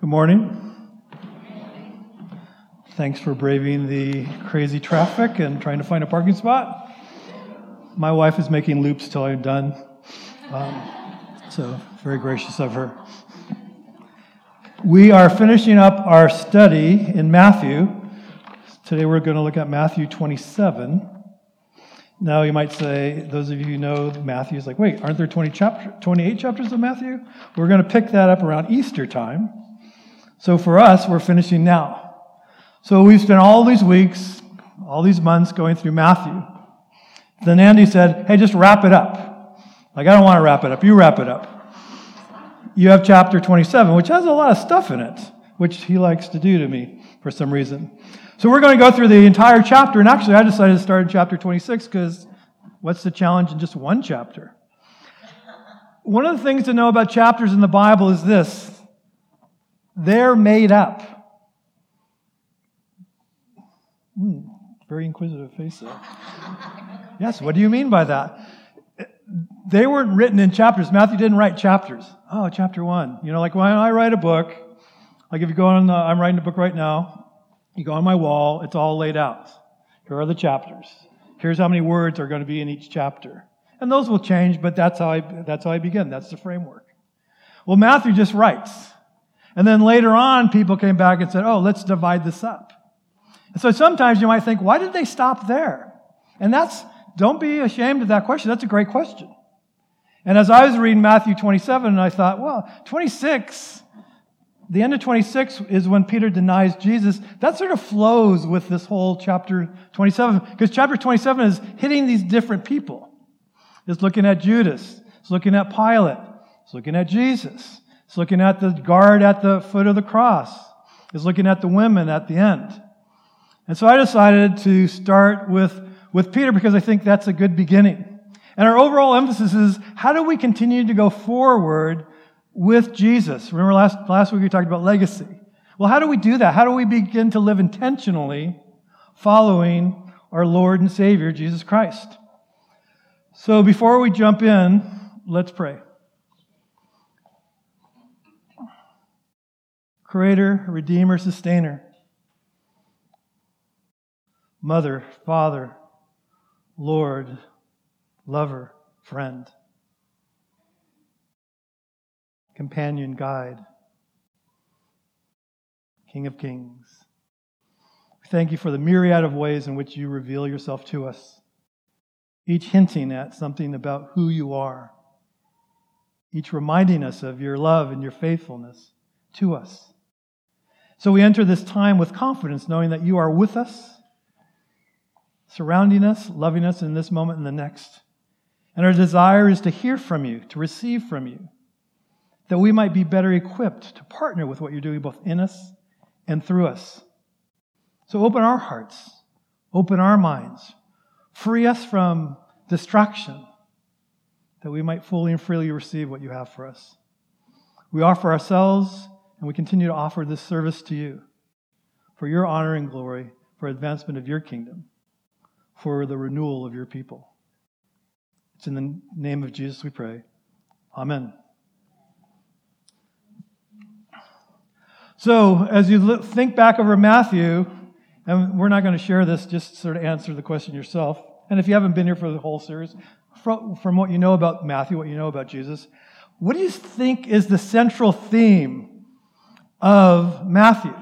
Good morning. Thanks for braving the crazy traffic and trying to find a parking spot. My wife is making loops till I'm done. Um, so, very gracious of her. We are finishing up our study in Matthew. Today we're going to look at Matthew 27. Now you might say, those of you who know Matthew, is like, wait, aren't there 20 chapter, 28 chapters of Matthew? We're going to pick that up around Easter time. So for us, we're finishing now. So we've spent all these weeks, all these months going through Matthew. Then Andy said, hey, just wrap it up. Like, I don't want to wrap it up. You wrap it up. You have chapter 27, which has a lot of stuff in it, which he likes to do to me for some reason. So we're going to go through the entire chapter. And actually, I decided to start in chapter 26 because what's the challenge in just one chapter? One of the things to know about chapters in the Bible is this they're made up. Hmm, very inquisitive face there. yes, what do you mean by that? They weren't written in chapters. Matthew didn't write chapters. Oh, chapter one. You know, like when I write a book, like if you go on, the, I'm writing a book right now, you go on my wall, it's all laid out. Here are the chapters. Here's how many words are going to be in each chapter. And those will change, but that's how I, that's how I begin. That's the framework. Well, Matthew just writes. And then later on, people came back and said, oh, let's divide this up. And so sometimes you might think, why did they stop there? And that's, don't be ashamed of that question. That's a great question. And as I was reading Matthew 27, I thought, well, 26, the end of 26 is when Peter denies Jesus. That sort of flows with this whole chapter 27, because chapter 27 is hitting these different people. It's looking at Judas, it's looking at Pilate, it's looking at Jesus. It's looking at the guard at the foot of the cross. It's looking at the women at the end. And so I decided to start with, with Peter because I think that's a good beginning. And our overall emphasis is how do we continue to go forward with Jesus? Remember last, last week we talked about legacy. Well, how do we do that? How do we begin to live intentionally following our Lord and Savior, Jesus Christ? So before we jump in, let's pray. Creator, Redeemer, Sustainer, Mother, Father, Lord, Lover, Friend, Companion, Guide, King of Kings. We thank you for the myriad of ways in which you reveal yourself to us, each hinting at something about who you are, each reminding us of your love and your faithfulness to us. So we enter this time with confidence, knowing that you are with us, surrounding us, loving us in this moment and the next. And our desire is to hear from you, to receive from you, that we might be better equipped to partner with what you're doing both in us and through us. So open our hearts, open our minds, free us from distraction, that we might fully and freely receive what you have for us. We offer ourselves and we continue to offer this service to you for your honor and glory, for advancement of your kingdom, for the renewal of your people. It's in the name of Jesus we pray. Amen. So, as you think back over Matthew, and we're not going to share this, just sort of answer the question yourself. And if you haven't been here for the whole series, from, from what you know about Matthew, what you know about Jesus, what do you think is the central theme of Matthew.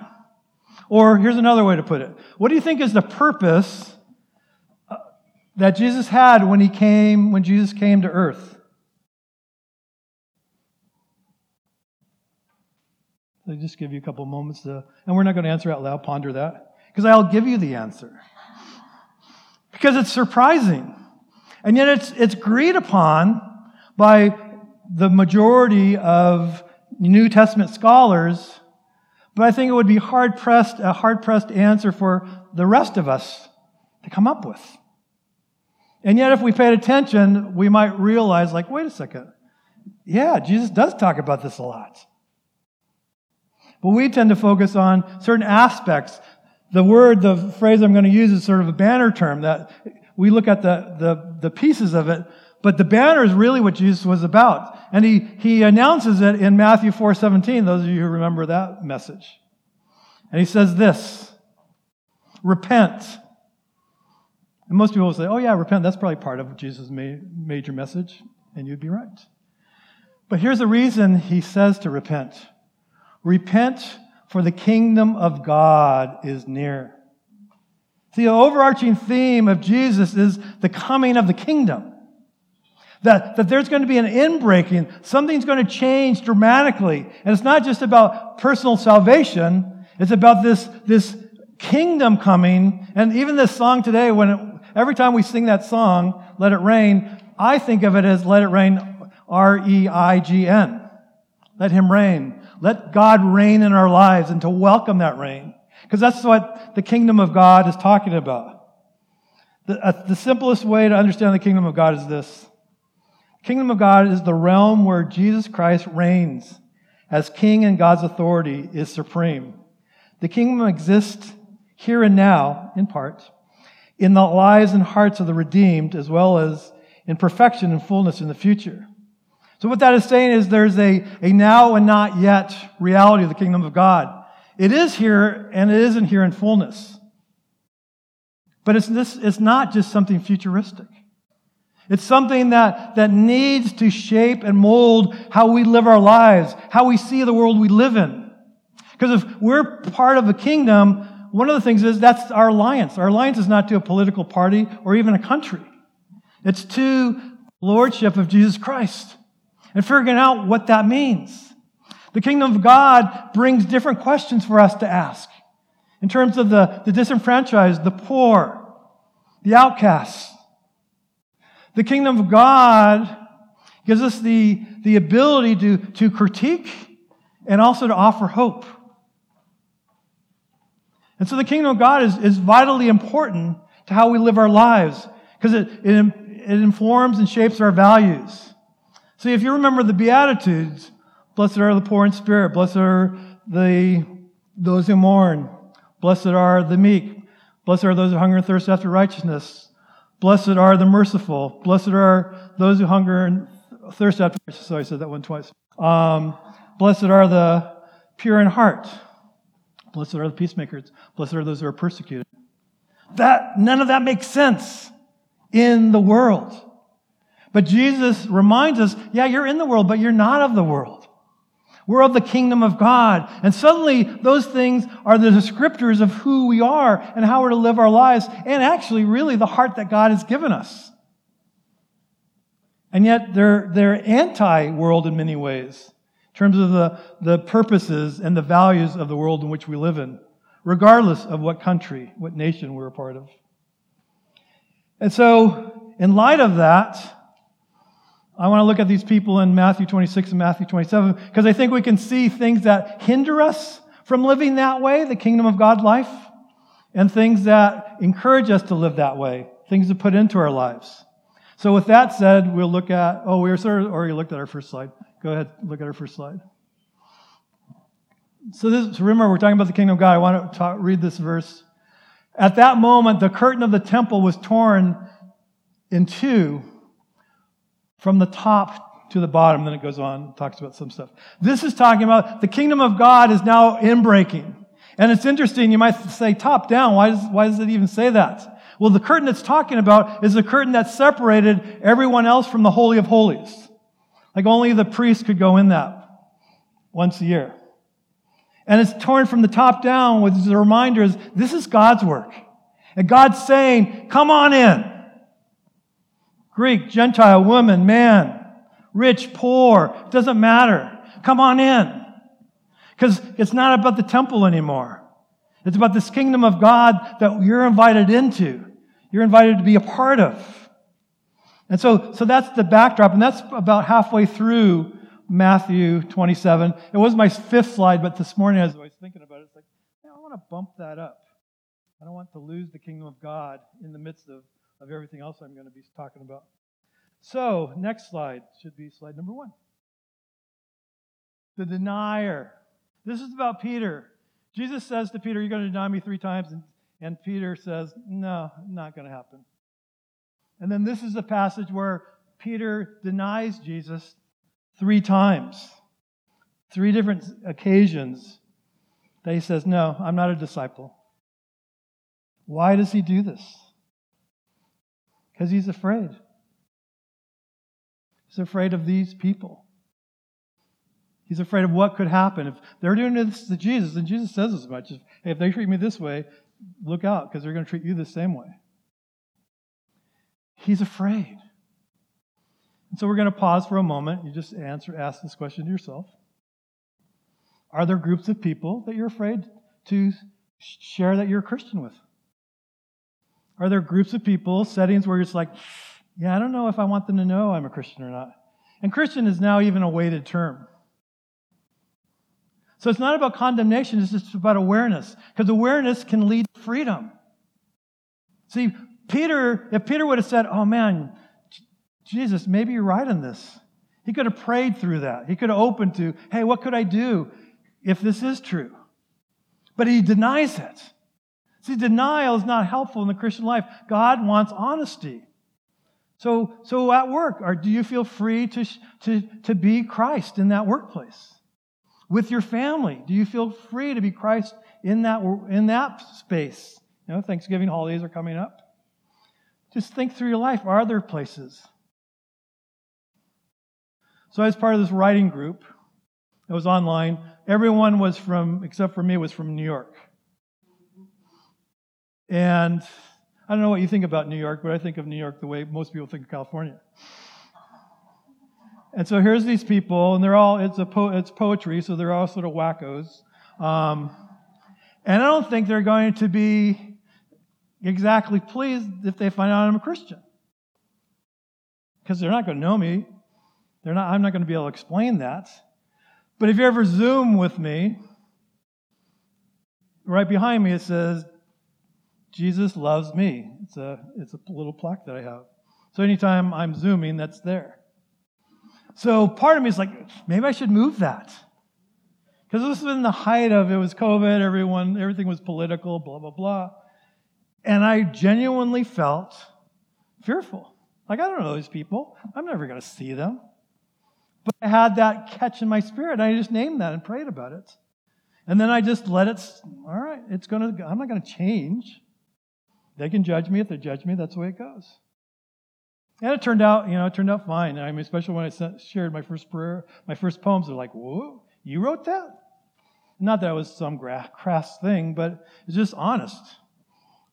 Or here's another way to put it. What do you think is the purpose uh, that Jesus had when he came, when Jesus came to earth? I'll just give you a couple moments to, and we're not going to answer out loud, ponder that, because I'll give you the answer. Because it's surprising. And yet it's, it's agreed upon by the majority of New Testament scholars but I think it would be hard pressed, a hard pressed answer for the rest of us to come up with. And yet, if we paid attention, we might realize, like, wait a second. Yeah, Jesus does talk about this a lot. But we tend to focus on certain aspects. The word, the phrase I'm going to use is sort of a banner term that we look at the, the, the pieces of it, but the banner is really what Jesus was about. And he, he announces it in Matthew 4 17, those of you who remember that message. And he says this repent. And most people will say, oh, yeah, repent. That's probably part of Jesus' major message. And you'd be right. But here's the reason he says to repent repent, for the kingdom of God is near. See, the overarching theme of Jesus is the coming of the kingdom. That, that there's going to be an inbreaking, something's going to change dramatically. And it's not just about personal salvation, it's about this, this kingdom coming. And even this song today, when it, every time we sing that song, Let It Rain, I think of it as Let It Rain, R E I G N. Let Him reign. Let God reign in our lives and to welcome that reign. Because that's what the kingdom of God is talking about. The, uh, the simplest way to understand the kingdom of God is this Kingdom of God is the realm where Jesus Christ reigns as king and God's authority is supreme. The kingdom exists here and now, in part, in the lives and hearts of the redeemed, as well as in perfection and fullness in the future. So, what that is saying is there's a, a now and not yet reality of the kingdom of God. It is here and it isn't here in fullness. But it's, this, it's not just something futuristic. It's something that, that needs to shape and mold how we live our lives, how we see the world we live in. Because if we're part of a kingdom, one of the things is that's our alliance. Our alliance is not to a political party or even a country. It's to lordship of Jesus Christ and figuring out what that means. The kingdom of God brings different questions for us to ask in terms of the, the disenfranchised, the poor, the outcasts, the kingdom of God gives us the, the ability to, to critique and also to offer hope. And so the kingdom of God is, is vitally important to how we live our lives because it, it, it informs and shapes our values. See, if you remember the Beatitudes, blessed are the poor in spirit, blessed are the, those who mourn, blessed are the meek, blessed are those who hunger and thirst after righteousness, Blessed are the merciful. Blessed are those who hunger and thirst after righteousness. So I said that one twice. Um, blessed are the pure in heart. Blessed are the peacemakers. Blessed are those who are persecuted. That none of that makes sense in the world. But Jesus reminds us, yeah, you're in the world, but you're not of the world. We're of the kingdom of God. And suddenly, those things are the descriptors of who we are and how we're to live our lives, and actually, really, the heart that God has given us. And yet, they're, they're anti world in many ways, in terms of the, the purposes and the values of the world in which we live in, regardless of what country, what nation we're a part of. And so, in light of that, I want to look at these people in Matthew 26 and Matthew 27 because I think we can see things that hinder us from living that way, the kingdom of God life, and things that encourage us to live that way, things to put into our lives. So, with that said, we'll look at, oh, we already looked at our first slide. Go ahead, look at our first slide. So, this, so remember, we're talking about the kingdom of God. I want to talk, read this verse. At that moment, the curtain of the temple was torn in two from the top to the bottom. Then it goes on, talks about some stuff. This is talking about the kingdom of God is now inbreaking. And it's interesting, you might say top down. Why does, why does it even say that? Well, the curtain it's talking about is the curtain that separated everyone else from the Holy of Holies. Like only the priest could go in that once a year. And it's torn from the top down, which is a reminder is this is God's work. And God's saying, come on in. Greek, Gentile, woman, man, rich, poor, doesn't matter. Come on in. Because it's not about the temple anymore. It's about this kingdom of God that you're invited into. You're invited to be a part of. And so, so that's the backdrop, and that's about halfway through Matthew 27. It was my fifth slide, but this morning as I was thinking about it, it's like, I want to bump that up. I don't want to lose the kingdom of God in the midst of of everything else I'm going to be talking about. So, next slide should be slide number one. The denier. This is about Peter. Jesus says to Peter, You're going to deny me three times. And, and Peter says, No, not going to happen. And then this is the passage where Peter denies Jesus three times, three different occasions that he says, No, I'm not a disciple. Why does he do this? Because he's afraid. He's afraid of these people. He's afraid of what could happen. If they're doing this to Jesus, and Jesus says as much, if, hey, if they treat me this way, look out, because they're going to treat you the same way. He's afraid. And so we're going to pause for a moment. You just answer, ask this question to yourself. Are there groups of people that you're afraid to share that you're a Christian with? Are there groups of people, settings where it's like, yeah, I don't know if I want them to know I'm a Christian or not? And Christian is now even a weighted term. So it's not about condemnation, it's just about awareness, because awareness can lead to freedom. See, Peter, if Peter would have said, Oh man, Jesus, maybe you're right in this, he could have prayed through that. He could have opened to, Hey, what could I do if this is true? But he denies it. See, denial is not helpful in the Christian life. God wants honesty. So, so at work, or do you feel free to, to, to be Christ in that workplace? With your family, do you feel free to be Christ in that, in that space? You know, Thanksgiving holidays are coming up. Just think through your life. Are there places? So, as part of this writing group, it was online. Everyone was from, except for me, was from New York. And I don't know what you think about New York, but I think of New York the way most people think of California. And so here's these people, and they're all, it's, a po- it's poetry, so they're all sort of wackos. Um, and I don't think they're going to be exactly pleased if they find out I'm a Christian. Because they're not going to know me. They're not, I'm not going to be able to explain that. But if you ever Zoom with me, right behind me it says, Jesus loves me. It's a, it's a little plaque that I have. So anytime I'm Zooming, that's there. So part of me is like, maybe I should move that. Because this was in the height of it was COVID, everyone, everything was political, blah, blah, blah. And I genuinely felt fearful. Like, I don't know these people. I'm never going to see them. But I had that catch in my spirit. And I just named that and prayed about it. And then I just let it, all right, it's going to, I'm not going to change. They can judge me if they judge me. That's the way it goes. And it turned out, you know, it turned out fine. I mean, especially when I shared my first prayer, my first poems, they're like, whoa, you wrote that? Not that it was some crass thing, but it's just honest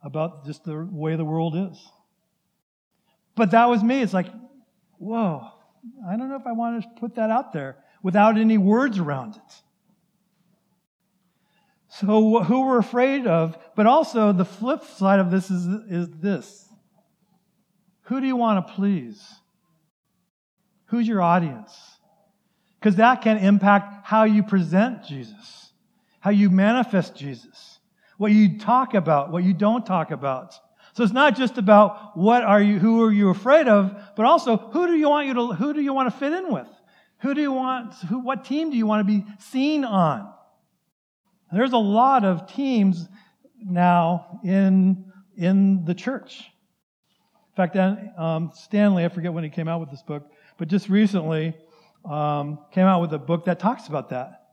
about just the way the world is. But that was me. It's like, whoa, I don't know if I want to put that out there without any words around it. So, who we're afraid of, but also the flip side of this is, is this Who do you want to please? Who's your audience? Because that can impact how you present Jesus, how you manifest Jesus what you talk about, what you don't talk about. So it's not just about what are you, who are you afraid of, but also who do you want you to, who do you want to fit in with? Who do you want, who, what team do you want to be seen on? There's a lot of teams now in, in the church. In fact, um, Stanley, I forget when he came out with this book, but just recently um, came out with a book that talks about that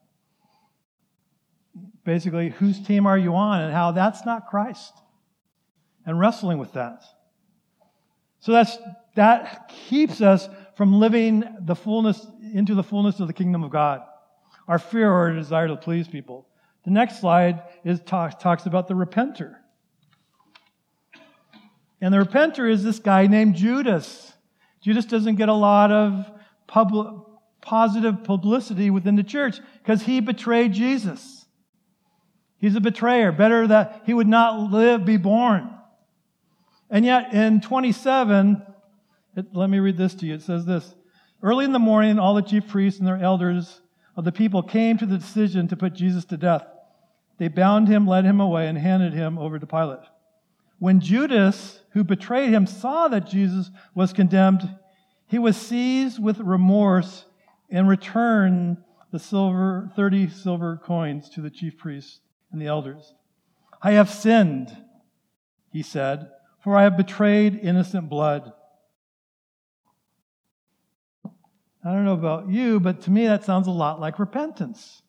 basically whose team are you on and how that's not Christ and wrestling with that. So that's that keeps us from living the fullness into the fullness of the kingdom of God. Our fear or our desire to please people. The next slide is talk, talks about the repenter. And the repenter is this guy named Judas. Judas doesn't get a lot of public, positive publicity within the church because he betrayed Jesus. He's a betrayer. Better that he would not live, be born. And yet in 27, it, let me read this to you. It says this Early in the morning, all the chief priests and their elders of the people came to the decision to put Jesus to death. They bound him, led him away, and handed him over to Pilate. When Judas, who betrayed him, saw that Jesus was condemned, he was seized with remorse and returned the silver, 30 silver coins to the chief priests and the elders. I have sinned, he said, for I have betrayed innocent blood. I don't know about you, but to me that sounds a lot like repentance.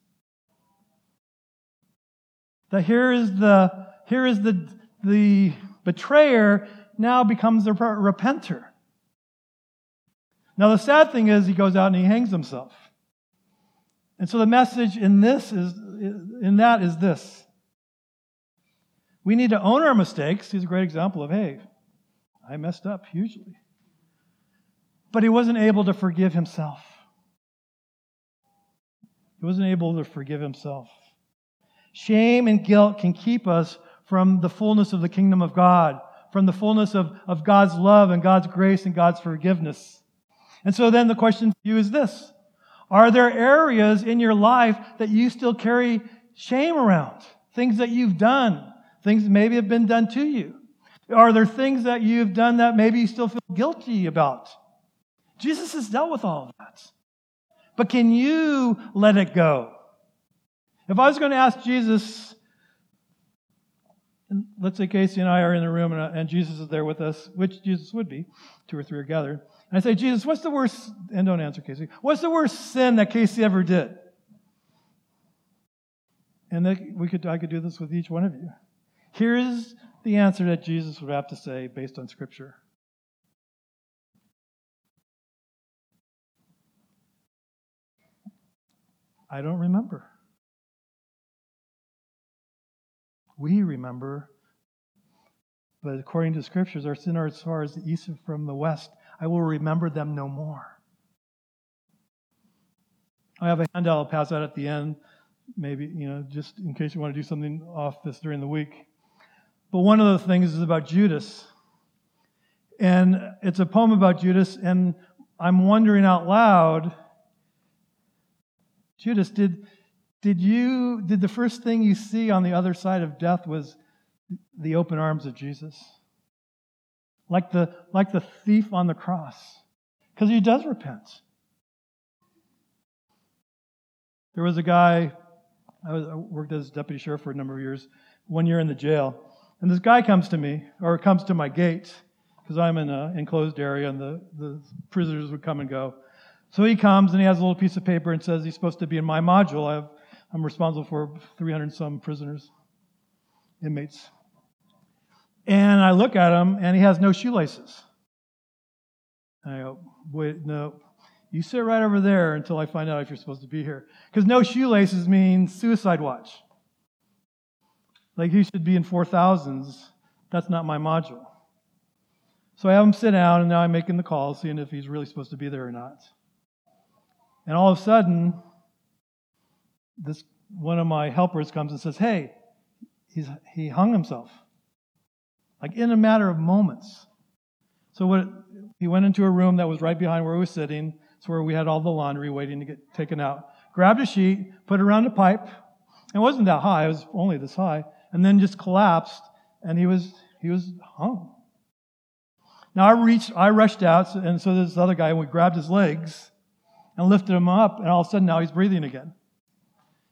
That here is the here is the the betrayer now becomes a repenter. Now the sad thing is he goes out and he hangs himself. And so the message in this is in that is this. We need to own our mistakes. He's a great example of, hey, I messed up hugely. But he wasn't able to forgive himself. He wasn't able to forgive himself. Shame and guilt can keep us from the fullness of the kingdom of God, from the fullness of, of God's love and God's grace and God's forgiveness. And so then the question for you is this Are there areas in your life that you still carry shame around? Things that you've done, things that maybe have been done to you? Are there things that you've done that maybe you still feel guilty about? Jesus has dealt with all of that. But can you let it go? If I was going to ask Jesus, let's say Casey and I are in the room and, uh, and Jesus is there with us, which Jesus would be, two or three are gathered. And I say, Jesus, what's the worst, and don't answer Casey, what's the worst sin that Casey ever did? And we could, I could do this with each one of you. Here's the answer that Jesus would have to say based on Scripture. I don't remember. We remember, but according to Scriptures, our sin are as far as the east from the west. I will remember them no more. I have a handout I'll pass out at the end, maybe, you know, just in case you want to do something off this during the week. But one of the things is about Judas. And it's a poem about Judas, and I'm wondering out loud Judas, did, did you, did the first thing you see on the other side of death was the open arms of Jesus? Like the, like the thief on the cross. Because he does repent. There was a guy, I, worked as deputy sheriff for a number of years, one year in the jail. And this guy comes to me, or comes to my gate, because I'm in an enclosed area and the, the prisoners would come and go. So he comes and he has a little piece of paper and says he's supposed to be in my module. I have, I'm responsible for 300 some prisoners, inmates. And I look at him and he has no shoelaces. And I go, wait, no. You sit right over there until I find out if you're supposed to be here. Because no shoelaces means suicide watch. Like he should be in 4,000s. That's not my module. So I have him sit down, and now I'm making the call, seeing if he's really supposed to be there or not. And all of a sudden, this one of my helpers comes and says, Hey, he's, he hung himself. Like in a matter of moments. So what, he went into a room that was right behind where we were sitting. It's where we had all the laundry waiting to get taken out. Grabbed a sheet, put it around a pipe. It wasn't that high, it was only this high. And then just collapsed, and he was, he was hung. Now I reached, I rushed out, and so this other guy, and we grabbed his legs and lifted him up, and all of a sudden now he's breathing again.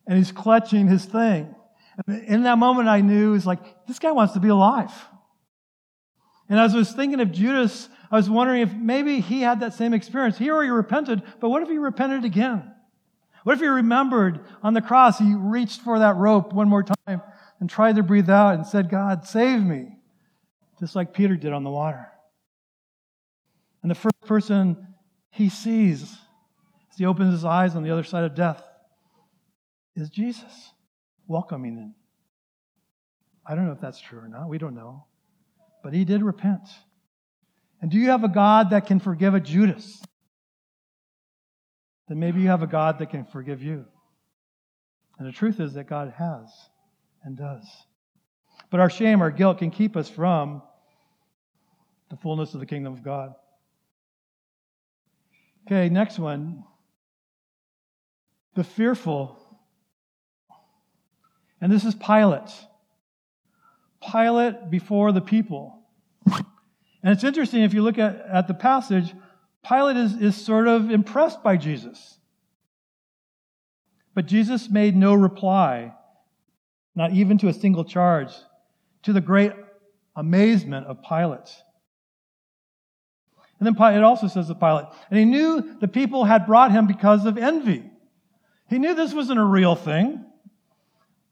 And he's clutching his thing. And in that moment, I knew, it's like, this guy wants to be alive. And as I was thinking of Judas, I was wondering if maybe he had that same experience. He already repented, but what if he repented again? What if he remembered on the cross, he reached for that rope one more time and tried to breathe out and said, God, save me, just like Peter did on the water. And the first person he sees as he opens his eyes on the other side of death is Jesus welcoming him. I don't know if that's true or not. We don't know. But he did repent. And do you have a God that can forgive a Judas? Then maybe you have a God that can forgive you. And the truth is that God has and does. But our shame, our guilt can keep us from the fullness of the kingdom of God. Okay, next one the fearful. And this is Pilate. Pilate before the people. And it's interesting if you look at, at the passage, Pilate is, is sort of impressed by Jesus. But Jesus made no reply, not even to a single charge, to the great amazement of Pilate. And then Pilate, it also says to Pilate, and he knew the people had brought him because of envy. He knew this wasn't a real thing.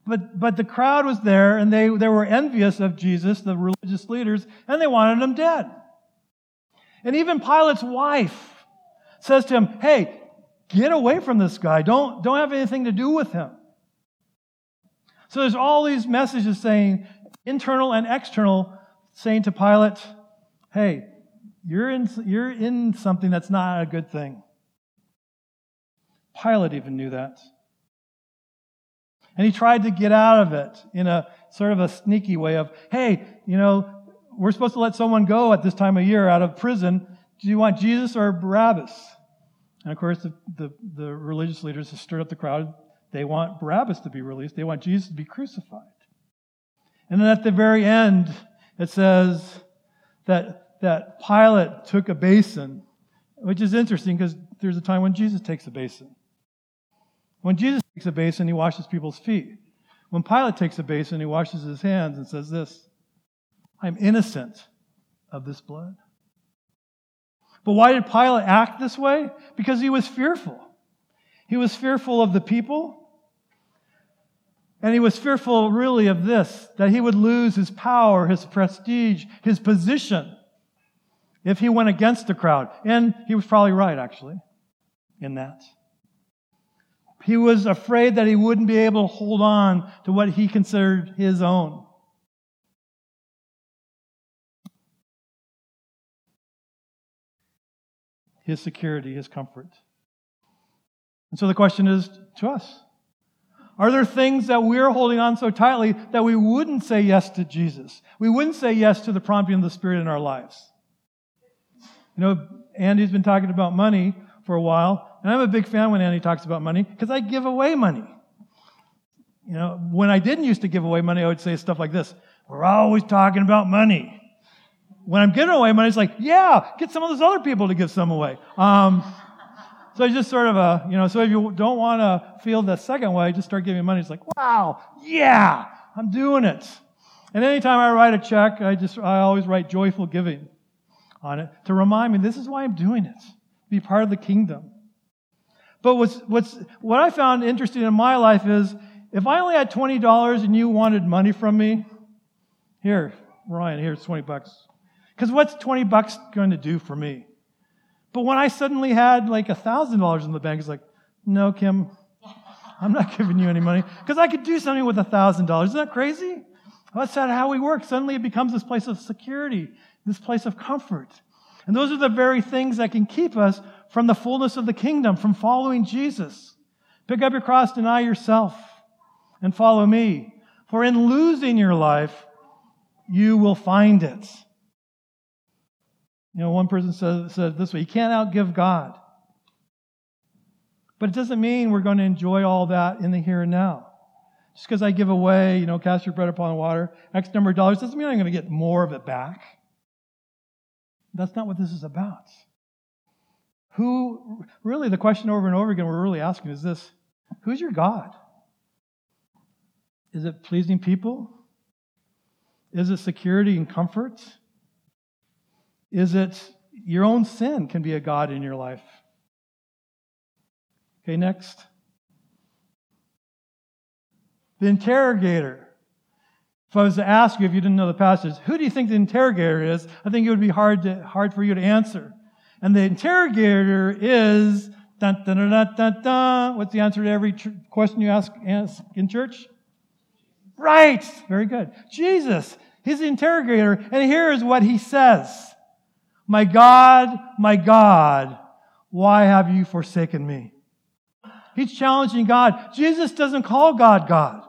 But, but the crowd was there and they, they were envious of Jesus, the religious leaders, and they wanted him dead. And even Pilate's wife says to him, Hey, get away from this guy. Don't, don't have anything to do with him. So there's all these messages saying, internal and external, saying to Pilate, Hey, you're in, you're in something that's not a good thing. Pilate even knew that. And he tried to get out of it in a sort of a sneaky way of, hey, you know, we're supposed to let someone go at this time of year out of prison. Do you want Jesus or Barabbas? And of course, the, the, the religious leaders have stirred up the crowd. They want Barabbas to be released, they want Jesus to be crucified. And then at the very end, it says that, that Pilate took a basin, which is interesting because there's a time when Jesus takes a basin. When Jesus takes a basin, he washes people's feet. When Pilate takes a basin, he washes his hands and says this I'm innocent of this blood. But why did Pilate act this way? Because he was fearful. He was fearful of the people. And he was fearful, really, of this that he would lose his power, his prestige, his position if he went against the crowd. And he was probably right, actually, in that. He was afraid that he wouldn't be able to hold on to what he considered his own. His security, his comfort. And so the question is to us Are there things that we're holding on so tightly that we wouldn't say yes to Jesus? We wouldn't say yes to the prompting of the Spirit in our lives? You know, Andy's been talking about money for a while. And I'm a big fan when Andy talks about money because I give away money. You know, when I didn't used to give away money, I would say stuff like this We're always talking about money. When I'm giving away money, it's like, yeah, get some of those other people to give some away. Um, so it's just sort of a, you know, so if you don't want to feel the second way, just start giving money. It's like, wow, yeah, I'm doing it. And anytime I write a check, I just, I always write joyful giving on it to remind me this is why I'm doing it be part of the kingdom. But what's, what's, what I found interesting in my life is if I only had $20 and you wanted money from me, here, Ryan, here's 20 bucks. Because what's 20 bucks going to do for me? But when I suddenly had like $1,000 in the bank, it's like, no, Kim, I'm not giving you any money because I could do something with $1,000. Isn't that crazy? That's how we work. Suddenly it becomes this place of security, this place of comfort. And those are the very things that can keep us from the fullness of the kingdom, from following Jesus. Pick up your cross, deny yourself, and follow me. For in losing your life, you will find it. You know, one person said, said this way you can't outgive God. But it doesn't mean we're going to enjoy all that in the here and now. Just because I give away, you know, cast your bread upon the water, X number of dollars, doesn't mean I'm going to get more of it back. That's not what this is about. Who, really, the question over and over again we're really asking is this Who's your God? Is it pleasing people? Is it security and comfort? Is it your own sin can be a God in your life? Okay, next. The interrogator. If I was to ask you, if you didn't know the passage, who do you think the interrogator is? I think it would be hard, to, hard for you to answer. And the interrogator is, dun, dun, dun, dun, dun, what's the answer to every question you ask, ask in church? Right. Very good. Jesus. He's the interrogator. And here is what he says. My God, my God, why have you forsaken me? He's challenging God. Jesus doesn't call God God.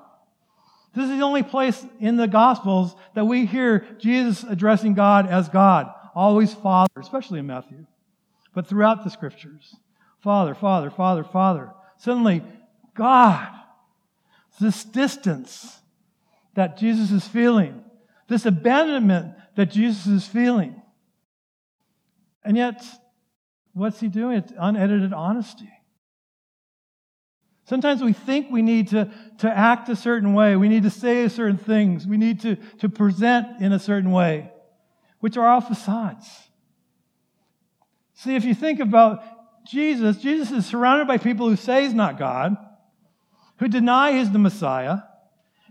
This is the only place in the Gospels that we hear Jesus addressing God as God, always Father, especially in Matthew, but throughout the Scriptures. Father, Father, Father, Father. Suddenly, God, this distance that Jesus is feeling, this abandonment that Jesus is feeling. And yet, what's he doing? It's unedited honesty. Sometimes we think we need to, to act a certain way. We need to say certain things. We need to, to present in a certain way, which are all facades. See, if you think about Jesus, Jesus is surrounded by people who say he's not God, who deny he's the Messiah.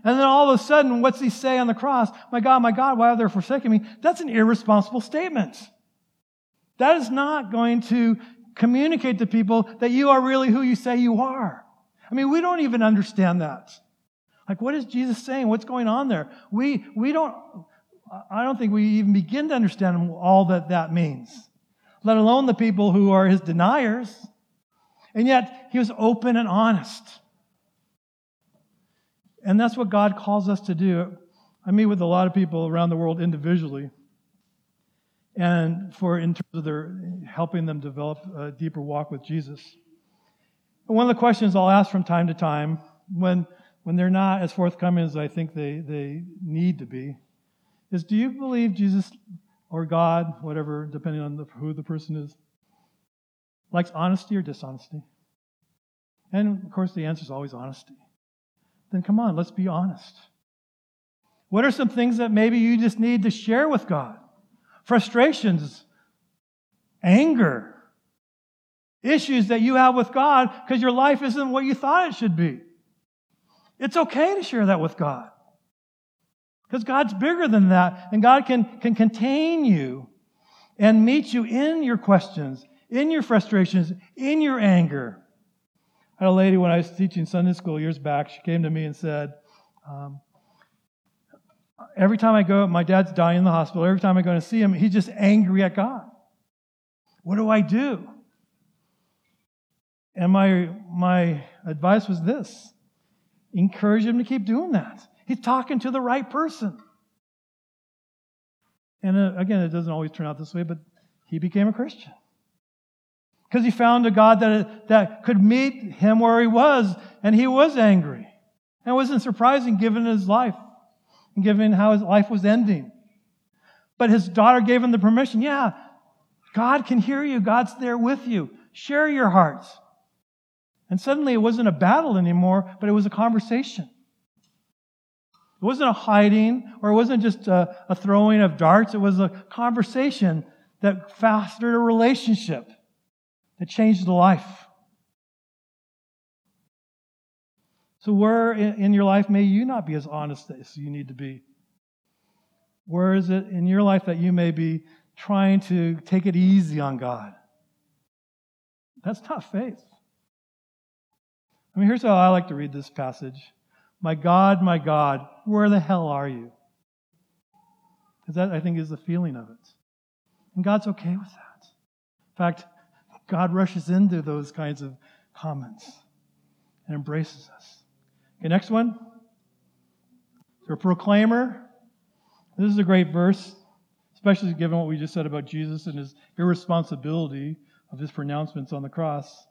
And then all of a sudden, what's he say on the cross? My God, my God, why have they forsaken me? That's an irresponsible statement. That is not going to communicate to people that you are really who you say you are. I mean, we don't even understand that. Like, what is Jesus saying? What's going on there? We, we don't, I don't think we even begin to understand all that that means, let alone the people who are his deniers. And yet, he was open and honest. And that's what God calls us to do. I meet with a lot of people around the world individually and for in terms of their helping them develop a deeper walk with Jesus. And one of the questions I'll ask from time to time when when they're not as forthcoming as I think they, they need to be is do you believe Jesus or God, whatever, depending on the, who the person is, likes honesty or dishonesty? And of course, the answer is always honesty. Then come on, let's be honest. What are some things that maybe you just need to share with God? frustrations, anger, issues that you have with God because your life isn't what you thought it should be. It's okay to share that with God. Because God's bigger than that, and God can, can contain you and meet you in your questions, in your frustrations, in your anger. I had a lady when I was teaching Sunday school years back, she came to me and said, um, every time I go, my dad's dying in the hospital. Every time I go to see him, he's just angry at God. What do I do? And my, my advice was this encourage him to keep doing that. He's talking to the right person. And uh, again, it doesn't always turn out this way, but he became a Christian. Because he found a God that, that could meet him where he was, and he was angry. And it wasn't surprising given his life and given how his life was ending. But his daughter gave him the permission. Yeah, God can hear you. God's there with you. Share your hearts. And suddenly it wasn't a battle anymore, but it was a conversation. It wasn't a hiding or it wasn't just a, a throwing of darts. It was a conversation that fostered a relationship that changed the life. So, where in your life may you not be as honest as you need to be? Where is it in your life that you may be trying to take it easy on God? That's not faith. I mean, here's how I like to read this passage My God, my God, where the hell are you? Because that, I think, is the feeling of it. And God's okay with that. In fact, God rushes into those kinds of comments and embraces us. Okay, next one. For proclaimer. This is a great verse, especially given what we just said about Jesus and his irresponsibility of his pronouncements on the cross.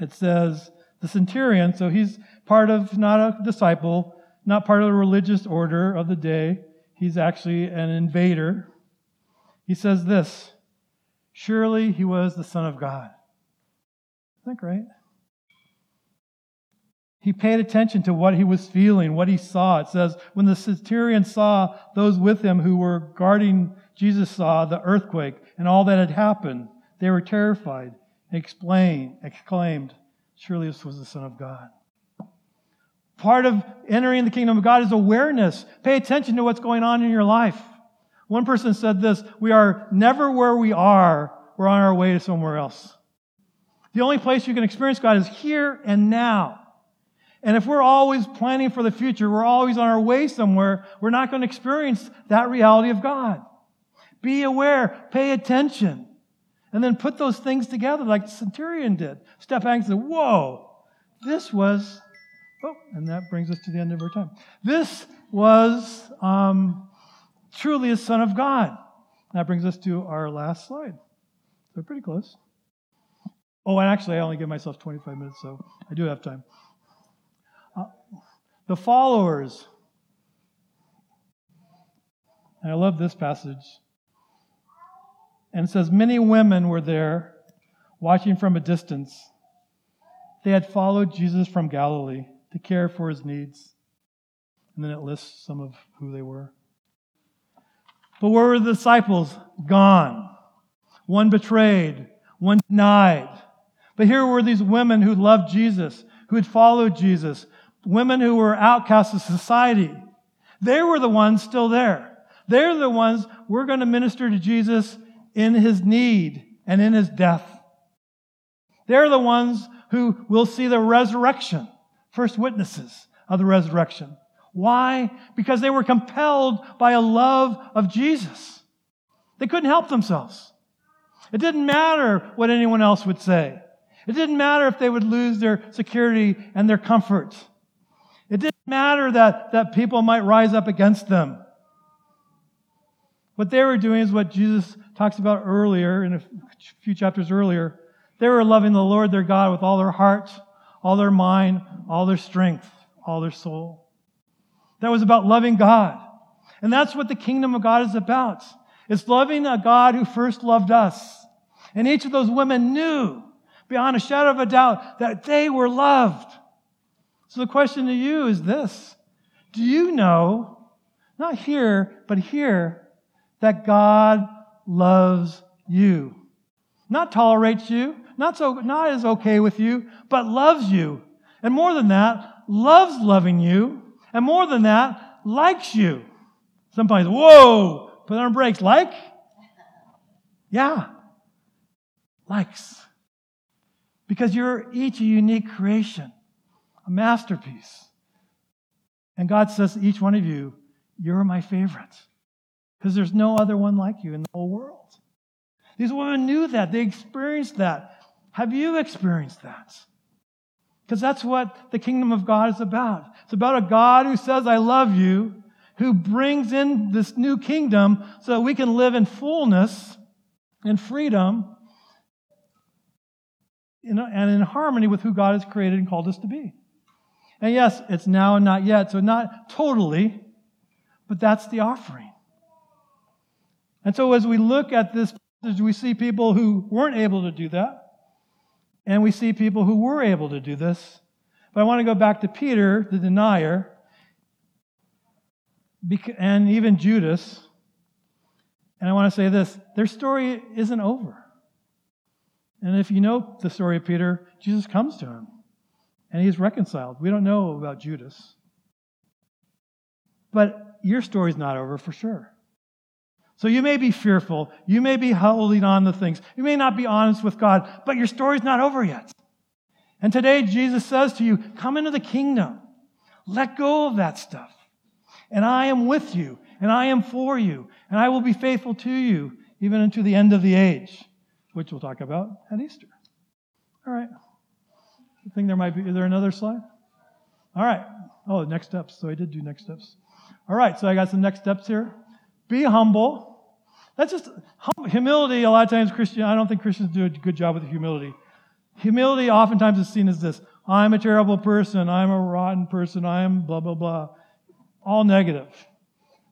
It says, the centurion, so he's part of not a disciple, not part of the religious order of the day. He's actually an invader. He says this Surely he was the Son of God. Isn't that great? He paid attention to what he was feeling, what he saw. It says, when the centurion saw those with him who were guarding Jesus saw the earthquake and all that had happened, they were terrified and exclaimed, Surely this was the Son of God. Part of entering the kingdom of God is awareness. Pay attention to what's going on in your life. One person said this We are never where we are, we're on our way to somewhere else. The only place you can experience God is here and now. And if we're always planning for the future, we're always on our way somewhere, we're not going to experience that reality of God. Be aware, pay attention, and then put those things together like the centurion did. Step say, Whoa, this was, oh, and that brings us to the end of our time. This was um, truly a Son of God. That brings us to our last slide. So pretty close. Oh, and actually, I only give myself 25 minutes, so I do have time the followers. And I love this passage. And it says, Many women were there watching from a distance. They had followed Jesus from Galilee to care for his needs. And then it lists some of who they were. But where were the disciples? Gone. one betrayed, one denied. But here were these women who loved Jesus, who had followed Jesus, women who were outcasts of society. They were the ones still there. They're the ones we're going to minister to Jesus in his need and in his death. They're the ones who will see the resurrection, first witnesses of the resurrection. Why? Because they were compelled by a love of Jesus. They couldn't help themselves. It didn't matter what anyone else would say. It didn't matter if they would lose their security and their comfort. It didn't matter that, that people might rise up against them. What they were doing is what Jesus talks about earlier, in a few chapters earlier. They were loving the Lord their God with all their heart, all their mind, all their strength, all their soul. That was about loving God. And that's what the kingdom of God is about. It's loving a God who first loved us. And each of those women knew beyond a shadow of a doubt that they were loved. So the question to you is this Do you know, not here, but here, that God loves you? Not tolerates you, not, so, not is okay with you, but loves you. And more than that, loves loving you. And more than that, likes you. Sometimes, whoa, put on brakes. Like? Yeah. Likes. Because you're each a unique creation a masterpiece. And God says to each one of you, You're my favorite. Because there's no other one like you in the whole world. These women knew that. They experienced that. Have you experienced that? Because that's what the kingdom of God is about. It's about a God who says, I love you, who brings in this new kingdom so that we can live in fullness and freedom and in harmony with who God has created and called us to be. And yes, it's now and not yet, so not totally, but that's the offering. And so as we look at this passage, we see people who weren't able to do that, and we see people who were able to do this. But I want to go back to Peter, the denier, and even Judas. And I want to say this their story isn't over. And if you know the story of Peter, Jesus comes to him and he's reconciled. We don't know about Judas. But your story's not over for sure. So you may be fearful. You may be holding on to things. You may not be honest with God, but your story's not over yet. And today, Jesus says to you, Come into the kingdom. Let go of that stuff. And I am with you, and I am for you, and I will be faithful to you, even unto the end of the age, which we'll talk about at Easter. All right. I think there might be, is there another slide? All right. Oh, next steps. So I did do next steps. All right. So I got some next steps here. Be humble. That's just humility. A lot of times, Christian, I don't think Christians do a good job with humility. Humility oftentimes is seen as this I'm a terrible person. I'm a rotten person. I'm blah, blah, blah. All negative.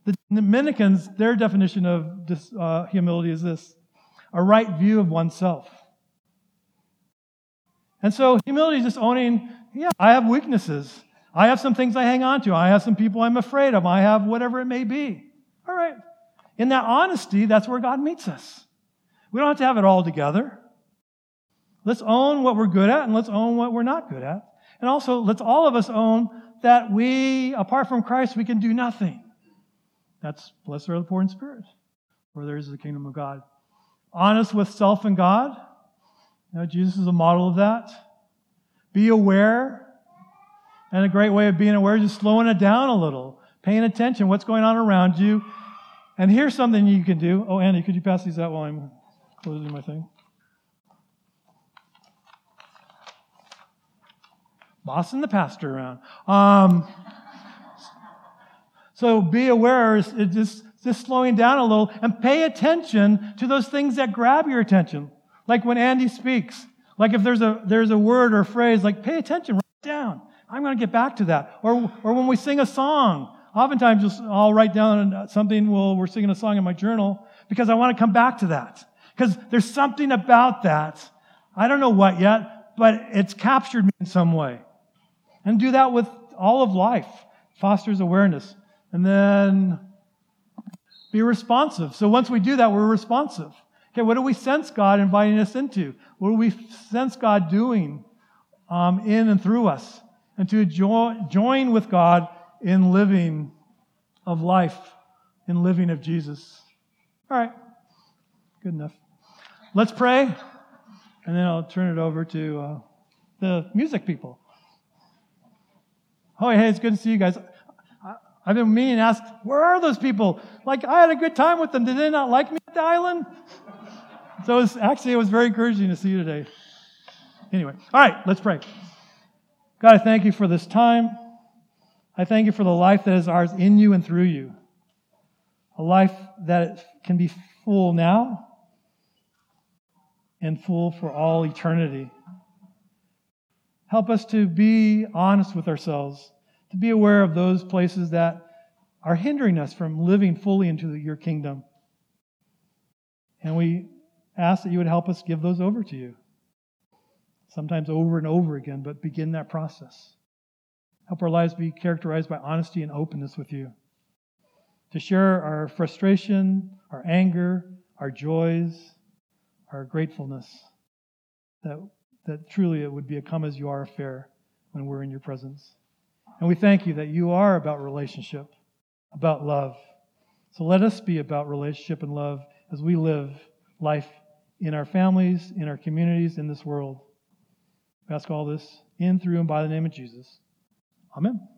The Dominicans, their definition of this, uh, humility is this a right view of oneself. And so humility is just owning, yeah, I have weaknesses. I have some things I hang on to. I have some people I'm afraid of. I have whatever it may be. All right. In that honesty, that's where God meets us. We don't have to have it all together. Let's own what we're good at and let's own what we're not good at. And also, let's all of us own that we, apart from Christ, we can do nothing. That's blessed are the poor in spirit, for there is the kingdom of God. Honest with self and God. Jesus is a model of that. Be aware. And a great way of being aware is just slowing it down a little, paying attention what's going on around you. And here's something you can do. Oh, Andy, could you pass these out while I'm closing my thing? Bossing the pastor around. Um, so be aware, it's just, just slowing down a little and pay attention to those things that grab your attention. Like when Andy speaks, like if there's a, there's a word or phrase, like pay attention, write it down. I'm going to get back to that. Or, or when we sing a song, oftentimes I'll write down something, well, we're singing a song in my journal because I want to come back to that. Because there's something about that. I don't know what yet, but it's captured me in some way. And do that with all of life. Fosters awareness. And then be responsive. So once we do that, we're responsive. Okay, what do we sense God inviting us into? What do we sense God doing um, in and through us? And to jo- join with God in living of life, in living of Jesus. All right, good enough. Let's pray, and then I'll turn it over to uh, the music people. Oh, hey, it's good to see you guys. I've been meaning to ask, where are those people? Like, I had a good time with them. Did they not like me at the island? So it was, actually, it was very encouraging to see you today. Anyway, all right, let's pray. God, I thank you for this time. I thank you for the life that is ours in you and through you. A life that can be full now and full for all eternity. Help us to be honest with ourselves, to be aware of those places that are hindering us from living fully into your kingdom. And we ask that you would help us give those over to you. Sometimes over and over again, but begin that process. Help our lives be characterized by honesty and openness with you. To share our frustration, our anger, our joys, our gratefulness. That, that truly it would be a come as you are affair when we're in your presence. And we thank you that you are about relationship, about love. So let us be about relationship and love as we live life in our families, in our communities, in this world. We ask all this in, through, and by the name of Jesus. Amen.